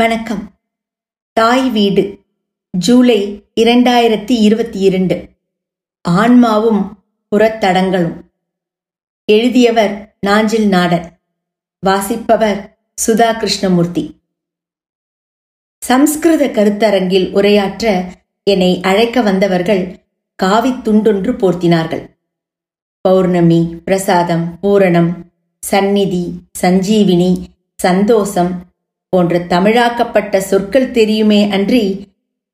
வணக்கம். தாய் வீடு ஜூலை இரண்டாயிரத்தி இருபத்தி இரண்டு. ஆன்மாவும் புறத்தடங்களும். எழுதியவர் நாஞ்சில் நாடன். வாசிப்பவர் சுதா கிருஷ்ணமூர்த்தி சம்ஸ்கிருத கருத்தரங்கில் உரையாற்ற என்னை அழைக்க வந்தவர்கள் காவி துண்டொன்று போர்த்தினார்கள். பௌர்ணமி பிரசாதம் பூரணம் சந்நிதி சஞ்சீவினி சந்தோஷம் போன்ற தமிழாக்கப்பட்ட சொற்கள் தெரியுமே அன்றி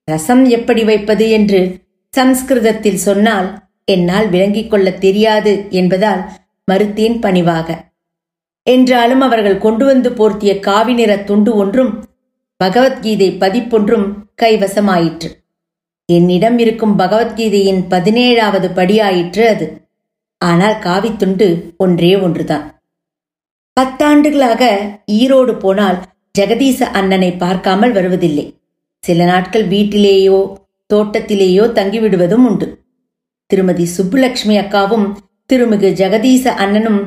ரசம் எப்படி வைப்பது என்று சம்ஸ்கிருதத்தில் சொன்னால் என்னால் விளங்கிக் கொள்ளத் தெரியாது என்பதால் மறுத்தேன் பணிவாக. என்றாலும் அவர்கள் கொண்டு வந்து போர்த்திய காவி நிற துண்டு ஒன்றும் பகவத்கீதை பதிப்பொன்றும் கைவசமாயிற்று. என்னிடம் இருக்கும் பகவத்கீதையின் பதினேழாவது படியாயிற்று அது. ஆனால் காவித்துண்டு ஒன்றே ஒன்றுதான். பத்தாண்டுகளாக ஈரோடு போனால் ஜெகதீச அண்ணனை பார்க்காமல் வருவதில்லை. சில நாட்கள் வீட்டிலேயோ தோட்டத்திலேயோ தங்கிவிடுவதும் உண்டு. திருமதி சுப்புலட்சுமி அக்காவும் திருமிகு ஜெகதீச அண்ணனும்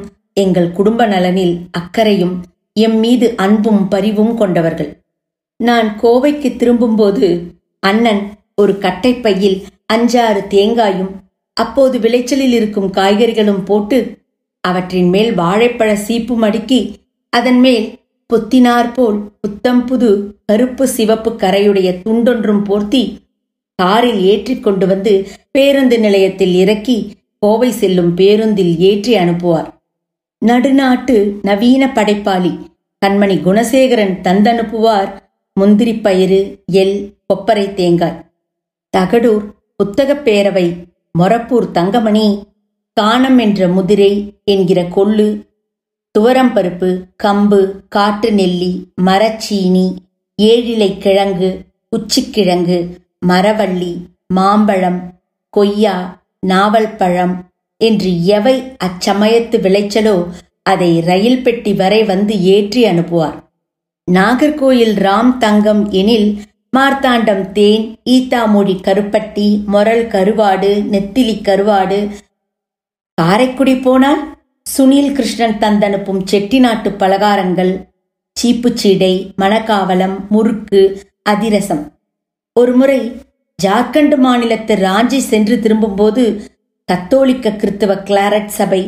எங்கள் குடும்ப நலனில் அக்கறையும் எம் மீது அன்பும் பரிவும் கொண்டவர்கள். நான் கோவைக்கு திரும்பும்போது அண்ணன் ஒரு கட்டைப்பையில் அஞ்சாறு தேங்காயும் அப்போது விளைச்சலில் இருக்கும் காய்கறிகளும் போட்டு அவற்றின் மேல் வாழைப்பழ சீப்பு மடுக்கி அதன் மேல் பொத்தினார் போல் புத்தம் புது கருப்பு சிவப்பு கரையுடைய துண்டொன்றும் போர்த்தி காரில் ஏற்றி கொண்டு வந்து பேருந்து நிலையத்தில் இறக்கி கோவை செல்லும் பேருந்தில் ஏற்றி அனுப்புவார். நடுநாட்டு நவீன படைப்பாளி கண்மணி குணசேகரன் தந்தனுப்புவார். முந்திரி பயிறு எல் கொப்பரை தேங்காய். தகடூர் புத்தகப் பேரவை மொரப்பூர் தங்கமணி காணம் என்ற முதிரை என்கிற கொள்ளு துவரம்பருப்பு கம்பு காட்டு நெல்லி மரச்சீனி ஏழிலை கிழங்கு உச்சிக்கிழங்கு மரவள்ளி மாம்பழம் கொய்யா நாவல் பழம் என்று எவை அச்சமயத்து விளைச்சலோ அதை ரயில் பெட்டி வரை வந்து ஏற்றி அனுப்புவார். நாகர்கோயில் ராம் தங்கம் எனில் மார்த்தாண்டம் தேன் ஈத்தாமொழி கருப்பட்டி மொரல் கருவாடு நெத்திலி கருவாடு காரைக்குடி போனால் சுனில் கிருஷ்ணன் தந்தனுப்பும் செட்டிநாட்டு பலகாரங்கள் சீப்புச்சீடை மணக்காவலம் முறுக்கு அதிரசம். ஒருமுறை ஜார்க்கண்ட் மாநிலத்து ராஞ்சி சென்று திரும்பும்போது கத்தோலிக்க கிறித்துவ கிளாரட் சபை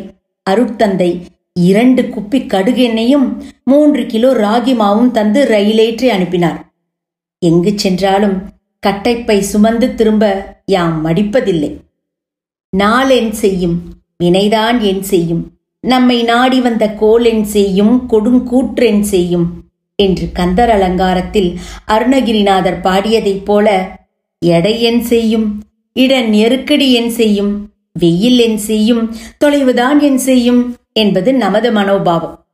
அருட்தந்தை இரண்டு குப்பி கடுகு எண்ணெயும் மூன்று கிலோ ராகி மாவும் தந்து ரயிலேற்றி அனுப்பினார். எங்கு சென்றாலும் கட்டைப்பை சுமந்து திரும்ப யாம் மடிப்பதில்லை. நாள் என் செய்யும் வினைதான் என் செய்யும். நம்மை நாடி வந்த கோலென் செய்யும் கொடுங்கூற்றென் செய்யும் என்று கந்தர் அலங்காரத்தில் அருணகிரிநாதர் பாடியதைப் போல எடை என் செய்யும் இட நெருக்கடி என் செய்யும் வெயில் என் செய்யும் தொலைவுதான் என் செய்யும் என்பது நமது மனோபாவம்.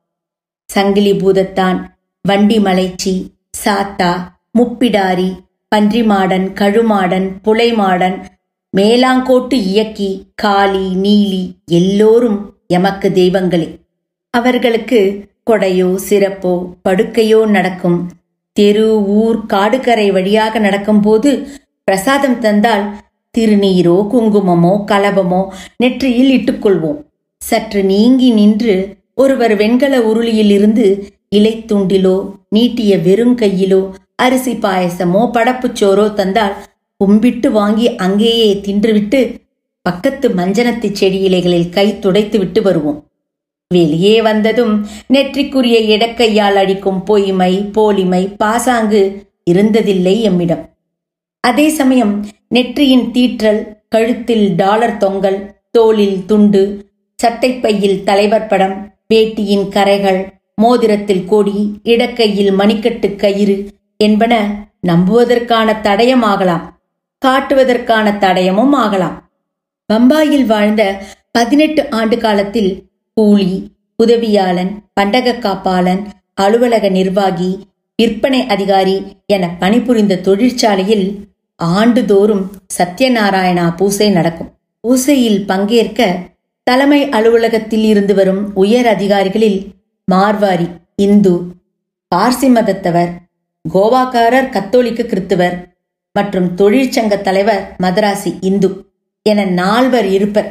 சங்கிலி பூதத்தான் வண்டி மலைச்சி சாத்தா முப்பிடாரி பன்றிமாடன் கழுமாடன் புலைமாடன் மேலாங்கோட்டு இயக்கி காளி நீலி எல்லோரும் எமக்கு தெய்வங்களே. அவர்களுக்கு கொடையோ சிறப்போ படுக்கையோ நடக்கும். தெரு ஊர் காடுகரை வழியாக நடக்கும்போது பிரசாதம் தந்தால் திருநீரோ குங்குமமோ கலபமோ நெற்றியில் இட்டுக்கொள்வோம். சற்று நீங்கி நின்று ஒருவர் வெண்கல உருளியில் இருந்து இலைத்துண்டிலோ நீட்டிய வெறுங்கையிலோ அரிசி பாயசமோ படப்புச்சோரோ தந்தால் கும்பிட்டு வாங்கி அங்கேயே தின்றுவிட்டு பக்கத்து மஞ்சனத்து செடி இலைகளில் கை துடைத்து விட்டு வருவோம். வெளியே வந்ததும் நெற்றிக்குரிய இடக்கையால் அடிக்கும் பொய்மை போலிமை பாசாங்கு இருந்ததில்லை எம்மிடம். அதே சமயம் நெற்றியின் தீற்றல் கழுத்தில் டாலர் தொங்கல் தோளில் துண்டு சட்டைப்பையில் தலைவர் படம் வேட்டியின் கரைகள் மோதிரத்தில் கொடி இடக்கையில் மணிக்கட்டு கயிறு என்பன நம்புவதற்கான தடயமாகலாம் காட்டுவதற்கான தடயமும் ஆகலாம். பம்பாயில் வாழ்ந்த பதினெட்டு ஆண்டு காலத்தில் கூலி உதவியாளன் பண்டக காப்பாளன் அலுவலக நிர்வாகி விற்பனை அதிகாரி என பணிபுரிந்த தொழிற்சாலையில் ஆண்டுதோறும் சத்யநாராயணா பூசை நடக்கும். பூசையில் பங்கேற்க தலைமை அலுவலகத்தில் இருந்து வரும் உயர் அதிகாரிகளில் மார்வாரி இந்து பார்சி மதத்தவர் கோவாக்காரர் கத்தோலிக்க கிறித்துவர் மற்றும் தொழிற்சங்க தலைவர் மதராசி இந்து. என நால்வர் இருப்பர்.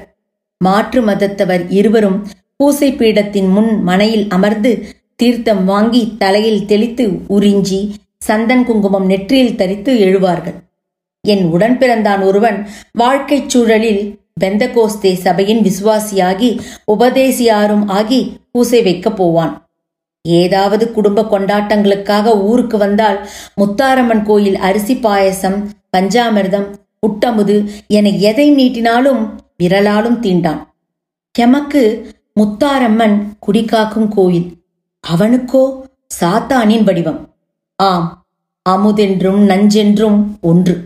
மாற்று மதத்தவர் இருவரும் பூசை பீடத்தின் முன் மனையில் அமர்ந்து தீர்த்தம் வாங்கி தலையில் தெளித்து உறிஞ்சி சந்தன் குங்குமம் நெற்றியில் தரித்து எழுவார்கள். என் உடன் பிறந்தான் ஒருவன் வாழ்க்கைச் சூழலில் பெந்தகோஸ்தே சபையின் விசுவாசியாகி உபதேசியாரும் ஆகி பூசை வைக்கப் போவான். ஏதாவது குடும்ப கொண்டாட்டங்களுக்காக ஊருக்கு வந்தால் முத்தாரம்மன் கோயில் அரிசி பாயசம் பஞ்சாமிர்தம் புட்டமுது என எதை நீட்டினாலும் விரலாலும் தீண்டான். எமக்கு முத்தாரம்மன் குடிகாக்கும் கோயில். அவனுக்கோ சாத்தானின் வடிவம். ஆம் அமுதென்றும் நஞ்சென்றும் ஒன்று.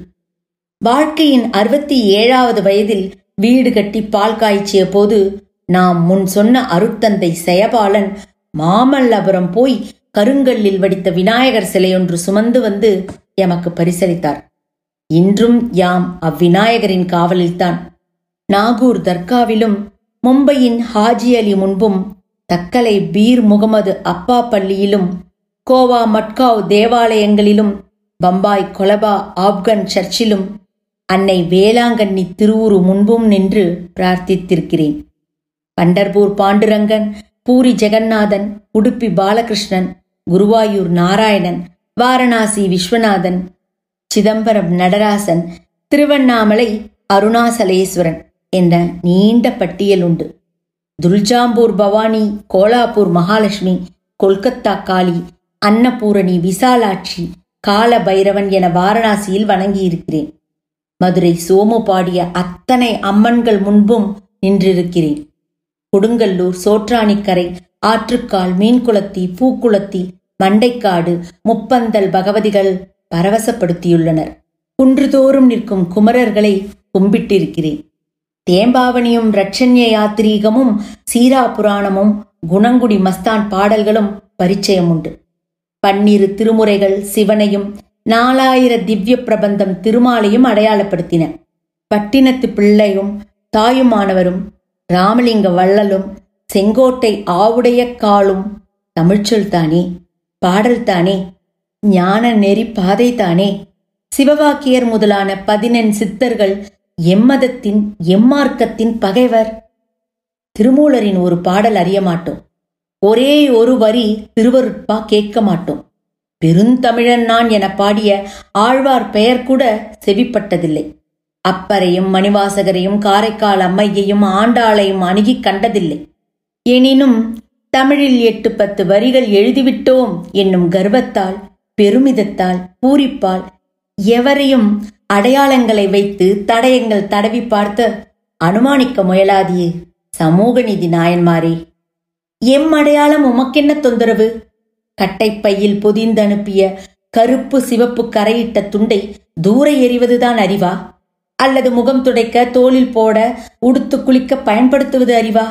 வாழ்க்கையின் அறுபத்தி ஏழாவது வயதில் வீடு கட்டி பால் காய்ச்சிய போது நாம் முன் சொன்ன அருட்தந்தை செயபாலன் மாமல்லபுரம் போய் கருங்கல்லில் வடித்த விநாயகர் சிலையொன்று சுமந்து வந்து எமக்கு பரிசளித்தார். இன்றும் யாம் அவ்விநாயகரின் காவலில்தான். நாகூர் தர்காவிலும் மும்பையின் ஹாஜி அலி முன்பும் தக்கலை பீர் முகமது அப்பா பள்ளியிலும் கோவா மட்காவ் தேவாலயங்களிலும் பம்பாய் கொலபா ஆப்கன் சர்ச்சிலும் அன்னை வேளாங்கண்ணி திருவுரு முன்பும் நின்று பிரார்த்தித்திருக்கிறேன். பண்டர்பூர் பாண்டுரங்கன் பூரி ஜெகநாதன் உடுப்பி பாலகிருஷ்ணன் குருவாயூர் நாராயணன் வாரணாசி விஸ்வநாதன் சிதம்பரம் நடராசன் திருவண்ணாமலை அருணாசலேஸ்வரன் என்ற நீண்ட பட்டியல் உண்டு. துல்ஜாம்பூர் பவானி கோலாப்பூர் மகாலட்சுமி கொல்கத்தா காளி அன்னபூரணி விசாலாட்சி கால பைரவன் என வாரணாசியில் வணங்கியிருக்கிறேன். மதுரை சோமு பாடிய அத்தனை அம்மன்கள் முன்பும் நின்றிருக்கிறேன். கொடுங்கல்லூர் சோற்றாணிக்கரை ஆற்றுக்கால் மீன்குளத்தி பூக்குளத்தி மண்டைக்காடு முப்பந்தல் பகவதிகள் பரவசப்படுத்தியுள்ளனர். குன்றுதோறும் நிற்கும் குமரர்களை கும்பிட்டிருக்கிறேன். தேம்பாவணியும் ரட்சண்ய யாத்திரீகமும் சீரா புராணமும் குணங்குடி மஸ்தான் பாடல்களும் பரிச்சயம் உண்டு பன்னிரு திருமுறைகள் சிவனையும் நாலாயிர திவ்ய பிரபந்தம் திருமாலையும் அடையாளப்படுத்தின. பட்டினத்து பிள்ளையும் தாயுமானவரும் ராமலிங்க வள்ளலும் செங்கோட்டை ஆவுடைய காலும் தமிழ்ச்சொல் தானே பாடல் தானே ஞான நெறி பாதை தானே சிவவாக்கியர் முதலான பதினெண் சித்தர்கள் எம்மதத்தின் எம்மார்க்கத்தின் பகைவர். திருமூலரின் ஒரு பாடல் அறிய மாட்டோம் ஒரே ஒரு வரி திருவருட்பா கேட்க மாட்டோம் பெருந்தமிழன் நான் என பாடிய ஆழ்வார் பெயர் கூட செவிப்பட்டதில்லை. அப்பரையும் மணிவாசகரையும் காரைக்கால் அம்மையையும் ஆண்டாளையும் அணுகி கண்டதில்லை. எனினும் தமிழில் எட்டு பத்து வரிகள் எழுதிவிட்டோம் என்னும் கர்வத்தால் பெருமிதத்தால் பூரிப்பால் எவரையும் அடையாளங்களை வைத்து தடயங்கள் தடவி பார்த்து அனுமானிக்க முயலாதியே சமூக நீதி நாயன்மாரே எம் அடையாளம் உமக்கென்ன தொந்தரவு? கட்டைப்பையில் பொதிந்து அனுப்பிய கருப்பு சிவப்பு கரையிட்ட துண்டை தூர எறிவதுதான் அறிவா? அல்லது முகம் துடைக்க தோளில் போட உடுத்து குளிக்க பயன்படுத்துவது அறிவா?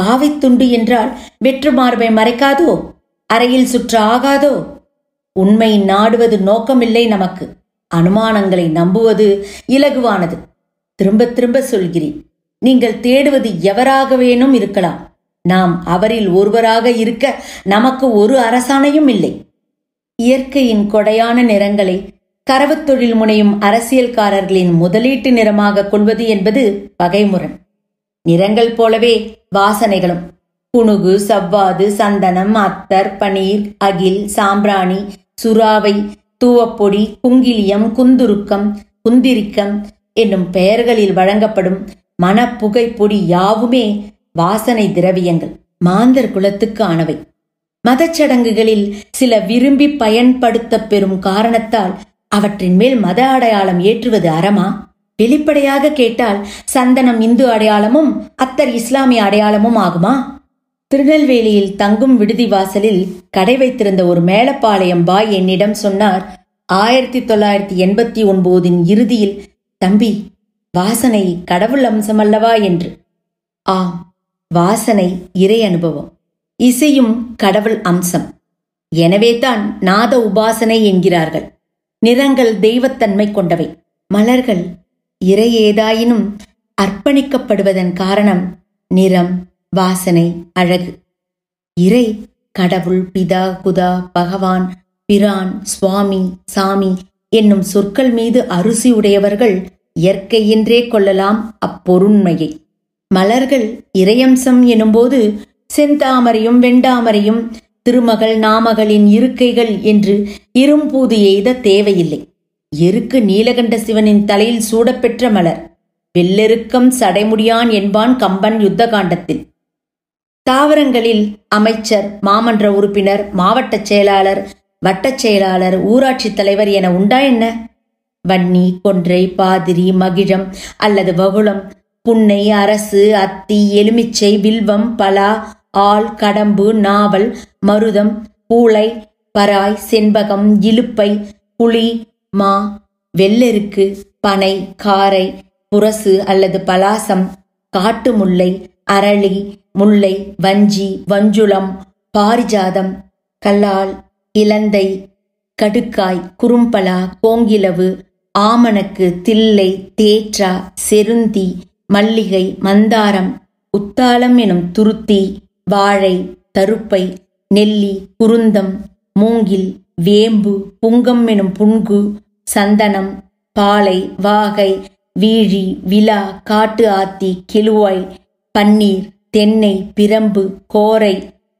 காவித்துண்டு என்றால் வெற்று மார்பை மறைக்காதோ? அறையில் சுற்ற ஆகாதோ? உண்மை நாடுவது நோக்கமில்லை நமக்கு. அனுமானங்களை நம்புவது இலகுவானது. திரும்ப திரும்ப சொல்கிறேன். நீங்கள் தேடுவது எவராகவேனும் இருக்கலாம். நாம் அவரில் ஒருவராக இருக்க நமக்கு ஒரு அரசாணையும் இல்லை. இயற்கையின் கொடையான நிறங்களை கரவுத் தொழில் முனையும் அரசியல்காரர்களின் முதலீட்டு நிறமாக கொள்வது என்பது பகைமுரண். நிறங்கள் போலவே வாசனைகளும். புணுகு சவ்வாது சந்தனம் அத்தர் பனீர் அகில் சாம்பிராணி சுறாவை தூவப்பொடி குங்கிலியம் குந்துருக்கம் குந்திரிக்கம் என்னும் பெயர்களில் வழங்கப்படும் மணப்புகை பொடி யாவுமே வாசனை திரவியங்கள் மாந்தர் குலத்துக்கு ஆனவை. மதச்சடங்குகளில் சில விரும்பி பயன்படுத்தப் பெறும் காரணத்தால் அவற்றின் மேல் மத அடையாளம் ஏற்றுவது அறமா? வெளிப்படையாக கேட்டால் சந்தனம் இந்து அடையாளமும் அத்தர் இஸ்லாமிய அடையாளமும் ஆகுமா? திருநெல்வேலியில் தங்கும் விடுதி வாசலில் கடை வைத்திருந்த ஒரு மேலப்பாளையம் பாய் என்னிடம் சொன்னார் ஆயிரத்தி தொள்ளாயிரத்தி எண்பத்தி ஒன்பதின் இறுதியில் தம்பி வாசனை கடவுள் அம்சமல்லவா? என்று. ஆம் வாசனை இறை அனுபவம் இசையும் கடவுள் அம்சம். எனவேதான் நாத உபாசனை என்கிறார்கள். நிறங்கள் தெய்வத்தன்மை கொண்டவை. மலர்கள் இறை ஏதாயினும் அர்ப்பணிக்கப்படுவதன் காரணம் நிறம் வாசனை அழகு. இறை கடவுள் பிதா குதா பகவான் பிரான் சுவாமி சாமி என்னும் சொற்கள் மீது அரிசி உடையவர்கள் இயற்கையின்றே கொள்ளலாம் அப்பொருண்மையை. மலர்கள் இறையம்சம் எனும்போது செந்தாமரையும் வெண்டாமரையும் திருமகள் நாமகளின் இருக்கைகள் என்று இரும்பூது எய்த தேவையில்லை. எருக்கு நீலகண்ட சிவனின் தலையில் சூடப்பெற்ற மலர். வெள்ளெருக்கம் சடைமுடியான் என்பான் கம்பன் யுத்த காண்டத்தில் தாவரங்களில் அமைச்சர் மாமன்ற உறுப்பினர் மாவட்ட செயலாளர் வட்டச் செயலாளர் ஊராட்சித் தலைவர் என உண்டா என்ன? வன்னி கொன்றை பாதிரி மகிழம் அல்லது வகுளம் புன்னை அரசு அத்தி எலுமிச்சை வில்வம் பலா ஆள் கடம்பு நாவல் மருதம் பூளை பராய் செண்பகம் இலுப்பை புளி மா வெள்ளெருக்கு பனை காரை புரசு அல்லது பலாசம் காட்டு முல்லை அரளி முல்லை வஞ்சி வஞ்சுளம் பாரிஜாதம் கல்லால் இலந்தை கடுக்காய் குறும்பலா கோங்கிலவு ஆமணக்கு தில்லை தேற்றா செருந்தி மல்லிகை மந்தாரம் உத்தாளம் எனும் துருத்தி வாழை தருப்பை நெல்லி குருந்தம் மூங்கில் வேம்பு புங்கம் எனும் புன்கு சந்தனம் பாலை வாகை வீழி விழா காட்டு ஆத்தி கிலுவாய் பன்னீர் தென்னை பிரம்பு கோரை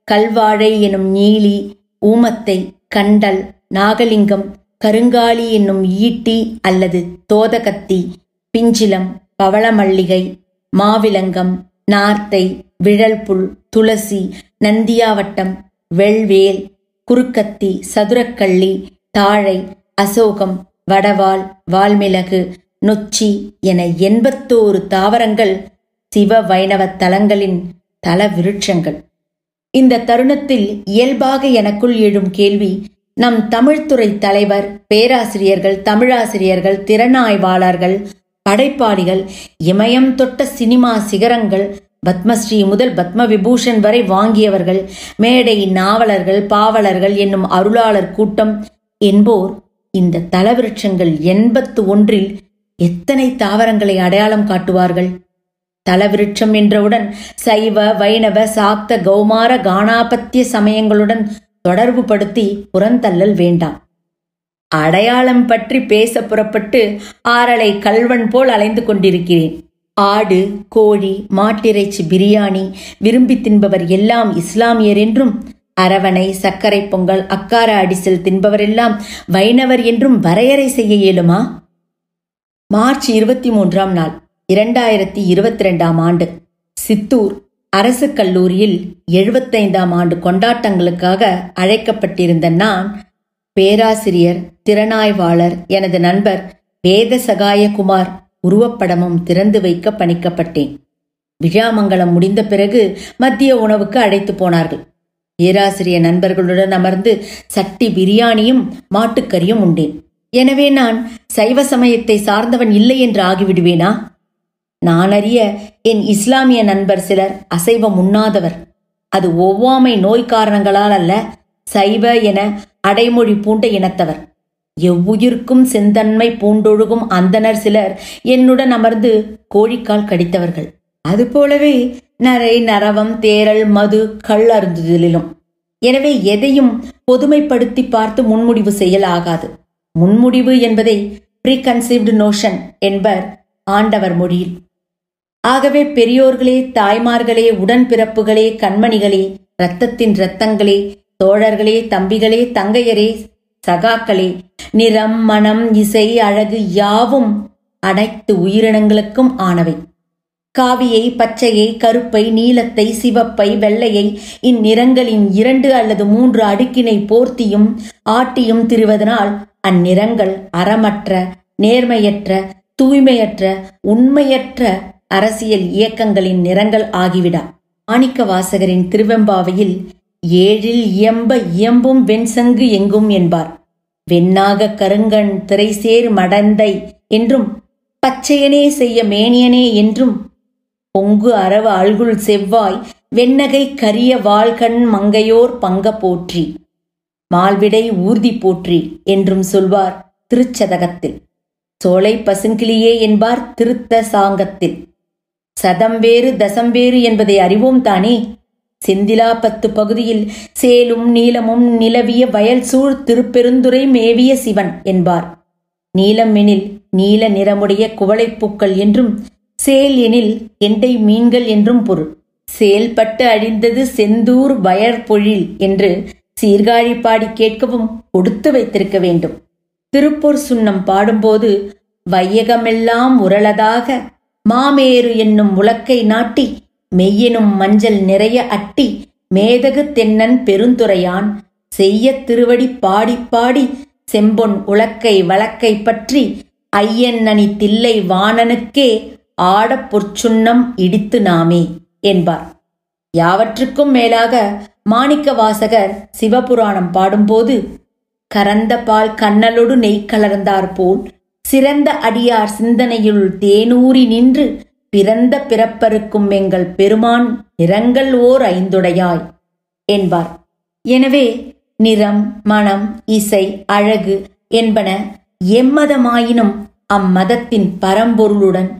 கல்வாழை எனும் நீலி ஊமத்தை கண்டல் நாகலிங்கம் கருங்காலி என்னும் ஈட்டி அல்லது தோதகத்தி பிஞ்சிலம் பவளமல்லிகை மாவிலங்கம் நார்த்தை விழல்புல் துளசி நந்தியாவட்டம் வெள்வேல் குறுக்கத்தி சதுரக்கள்ளி தாழை அசோகம் வடவால் வால்மிளகு நொச்சி என எண்பத்தோரு தாவரங்கள் சிவ வைணவ தலங்களின் தல விருட்சங்கள். இந்த தருணத்தில் இயல்பாக எனக்குள் எழும் கேள்வி நம் தமிழ்துறை தலைவர் பேராசிரியர்கள் தமிழாசிரியர்கள் திறனாய்வாளர்கள் படைப்பாளிகள் இமயம் தொட்ட சினிமா சிகரங்கள் பத்மஸ்ரீ முதல் பத்ம விபூஷன் வரை வாங்கியவர்கள் மேடை நாவலர்கள் பாவலர்கள் என்னும் அருளாளர் கூட்டம் என்போர் இந்த தலவிருட்சங்கள் எண்பத்து ஒன்றில் எத்தனை தாவரங்களை அடையாளம் காட்டுவார்கள்? தலவிருட்சம் என்றவுடன் சைவ வைணவ சாக்த கௌமார கானாபத்திய சமயங்களுடன் தொடர்பு படுத்தி புறந்தள்ளல் வேண்டாம். அடையாளம் பற்றி பேச புறப்பட்டு ஆறலை கல்வன் போல் அலைந்து கொண்டிருக்கிறேன். ஆடு கோழி மாட்டிறைச்சி பிரியாணி விரும்பி தின்பவர் எல்லாம் இஸ்லாமியர் என்றும் அரவணை சர்க்கரை பொங்கல் அக்கார அடிசல் தின்பவரெல்லாம் வைணவர் என்றும் வரையறை செய்ய இயலுமா? மார்ச் இருபத்தி மூன்றாம் நாள். இரண்டாயிரத்தி இருபத்தி ரெண்டாம் ஆண்டு சித்தூர் அரசு கல்லூரியில் எழுபத்தைந்தாம் ஆண்டு கொண்டாட்டங்களுக்காக அழைக்கப்பட்டிருந்த நான் பேராசிரியர் திறனாய்வாளர் எனது நண்பர் வேத சகாயகுமார் உருவப்படமும் திறந்து வைக்க பணிக்கப்பட்டேன். விழாமங்கலம் முடிந்த பிறகு மத்திய உணவுக்கு அழைத்து போனார்கள். பேராசிரியர் நண்பர்களுடன் அமர்ந்து சட்டி பிரியாணியும் மாட்டுக்கறியும் உண்டேன். எனவே நான் சைவ சமயத்தை சார்ந்தவன் இல்லை என்று ஆகிவிடுவேனா? நான் அறிய என் இஸ்லாமிய நண்பர் சிலர் அசைவம் உண்ணாதவர். அது ஒவ்வாமை நோய் காரணங்களால் அல்ல சைவ என அடைமொழி பூண்ட இனத்தவர். எவ்வுயிர்க்கும் செந்தன்மை பூண்டொழுகும் அந்தனர் சிலர் என்னுடன் அமர்ந்து கோழிக்கால் கடித்தவர்கள். அதுபோலவே நரை நரவம் தேரல் மது கள் அருந்துதலிலும். எனவே எதையும் பொதுமைப்படுத்தி பார்த்து முன்முடிவு செய்யல் ஆகாது முன்முடிவு என்பதை ப்ரீகன்சீவ்டு நோஷன் என்பர் ஆண்டவர் மொழியில். ஆகவே பெரியோர்களே தாய்மார்களே உடன்பிறப்புகளே கண்மணிகளே இரத்தத்தின் இரத்தங்களே தோழர்களே தம்பிகளே தங்கையரே சகாக்களே நிறம் மனம் இசை அழகு யாவும் அனைத்து உயிரினங்களுக்கும் ஆனவை. காவியை பச்சையை கருப்பை நீலத்தை சிவப்பை வெள்ளையை இந்நிறங்களின் இரண்டு அல்லது மூன்று அடுக்கினை போர்த்தியும் ஆட்டியும் திருவதனால் அந்நிறங்கள் அறமற்ற நேர்மையற்ற தூய்மையற்ற உண்மையற்ற அரசியல் இயக்கங்களின் நிறங்கள் ஆகிவிடா. மாணிக்க வாசகரின் திருவெம்பாவையில் ஏழில் இயம்ப இயம்பும் வெண்சங்கு எங்கும் என்பார். வெண்ணாக கருங்கண் திரைசேர் மடந்தை என்றும் பச்சையனே செய்ய மேனியனே என்றும் பொங்கு அரவ அல்குல் செவ்வாய் வெண்ணகை கரிய வாள்கண் மங்கையோர் பங்க போற்றி மால்விடை ஊர்தி போற்றி என்றும் சொல்வார் திருச்சதகத்தில். சோலை பசுங்கிளியே என்பார் திருத்த சாங்கத்தில். சதம் வேறு தசம் வேறு என்பதை அறிவோம் தானே? செந்திலா பத்து பகுதியில் சேலும் நீலமும் நிலவிய வயல் சூழ் திருப்பெருந்துரை மேவிய சிவன் என்பார். நீலம் எனில் நீல நிறமுடைய குவளைப்பூக்கள் என்றும் சேல் எனில் எண்டை மீன்கள் என்றும் பொருள். செயல்பட்டு அழிந்தது செந்தூர் வயற்பொழில் என்று சீர்காழி பாடி கேட்கவும் கொடுத்து வைத்திருக்க வேண்டும். திருப்பூர் சுண்ணம் பாடும்போது வையகமெல்லாம் உரளதாக மாமேரு என்னும் உலக்கை நாட்டி மெய்யெனும் மஞ்சள் நிறைய அட்டி மேதகு தென்னன் பெருந்துரையான் செய்ய திருவடி பாடி பாடி செம்பொன் உலக்கை வழக்கை பற்றி ஐயன் அணி தில்லை வாணனுக்கே ஆடப் பொற்சுண்ணம் இடித்து நாமே என்பார். யாவற்றுக்கும் மேலாக மாணிக்க வாசகர் சிவபுராணம் பாடும்போது கரந்த பால் கண்ணலொடு நெய் கலர்ந்தார் போல் சிறந்த அடியார் சிந்தனையுள் தேனூறி நின்று பிறந்த பிறப்பருக்கும் எங்கள் பெருமான் நிறங்கள் ஓர் ஐந்துடையாய் என்பார். எனவே நிறம் மனம் இசை அழகு என்பன எம்மதமாயினும் அம்மதத்தின் பரம்பொருளுடன்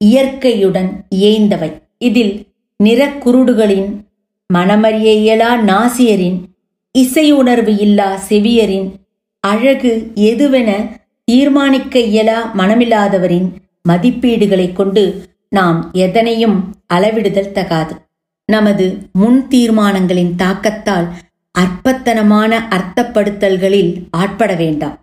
இயற்கையுடன் இயைந்தவை. இதில் நிறக்குருடுகளின் மனமறிய இயலா நாசியரின் இசை உணர்வு இல்லா செவியரின் அழகு எதுவென தீர்மானிக்க இயலா மனமில்லாதவரின் மதிப்பீடுகளைக் கொண்டு நாம் எதனையும் அளவிடுதல் தகாது. நமது முன் தீர்மானங்களின் தாக்கத்தால் அற்பத்தனமான அர்த்தப்படுத்தல்களில் ஆட்பட வேண்டாம்.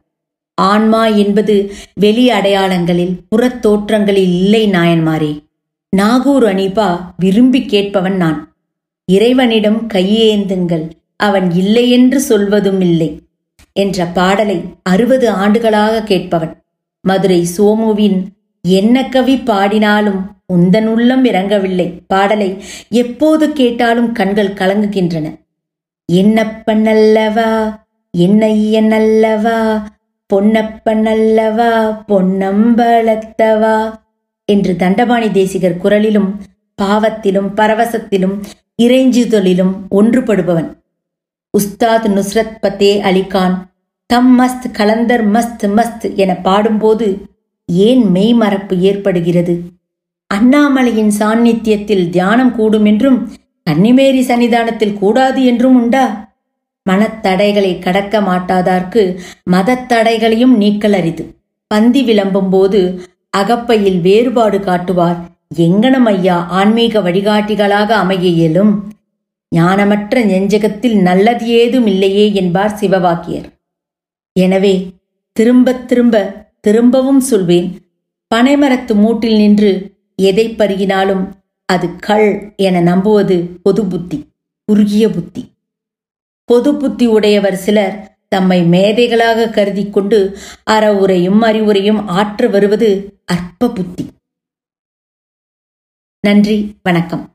ஆன்மா என்பது வெளி அடையாளங்களில் புறத் தோற்றங்களில் இல்லை நாயன்மாரே. நாகூர் அனிபா விரும்பி கேட்பவன் நான். இறைவனிடம் கையேந்துங்கள். அவன் இல்லையென்று சொல்வதும் இல்லை. என்ற பாடலை அறுபது ஆண்டுகளாக கேட்பவன். மதுரை சோமுவின் என்ன கவி பாடினாலும் உந்தன் உள்ளம் இறங்கவில்லை பாடலை எப்போது கேட்டாலும் கண்கள் கலங்குகின்றன. என்னப்பன் அல்லவா என்னையன் அல்லவா பொன்னப்பன் அல்லவா பொன்னம்பலத்தவா? என்று தண்டபாணி தேசிகர் குரலிலும் பாவத்திலும் பரவசத்திலும் இறைஞ்சுதலிலும் ஒன்றுபடுபவன். உஸ்தாத் நுஸ்ரத் பத்தே அலிகான் தம் மஸ்த் கலந்தர் மஸ்த் மஸ்த் என பாடும்போது ஏன் மெய்மறப்பு ஏற்படுகிறது? அண்ணாமலையின் சாநித்தியத்தில் தியானம் கூடும் என்றும் கன்னிமேரி சன்னிதானத்தில் கூடாது என்றும் உண்டா? மனத்தடைகளை கடக்க மாட்டாதார்க்கு மதத்தடைகளையும் நீக்கல் அரிது. பந்தி விளம்பும் போது அகப்பையில் வேறுபாடு காட்டுவார். எங்கனம் ஐயா ஆன்மீக வழிகாட்டிகளாக அமைய இயலும். ஞானமற்ற நெஞ்சகத்தில் நல்லது ஏதும் இல்லையே என்பார் சிவவாக்கியர். எனவே திரும்பத் திரும்ப திரும்பவும் சொல்வேன் பனைமரத்து மூட்டில் நின்று எதை பருகினாலும் அது கள் என நம்புவது பொது புத்தி குறுகிய புத்தி. பொது புத்தி உடையவர் சிலர் தம்மை மேதைகளாக கருதி கொண்டு அறவுரையும் அறிவுரையும் ஆற்ற வருவது அற்ப புத்தி. நன்றி வணக்கம்.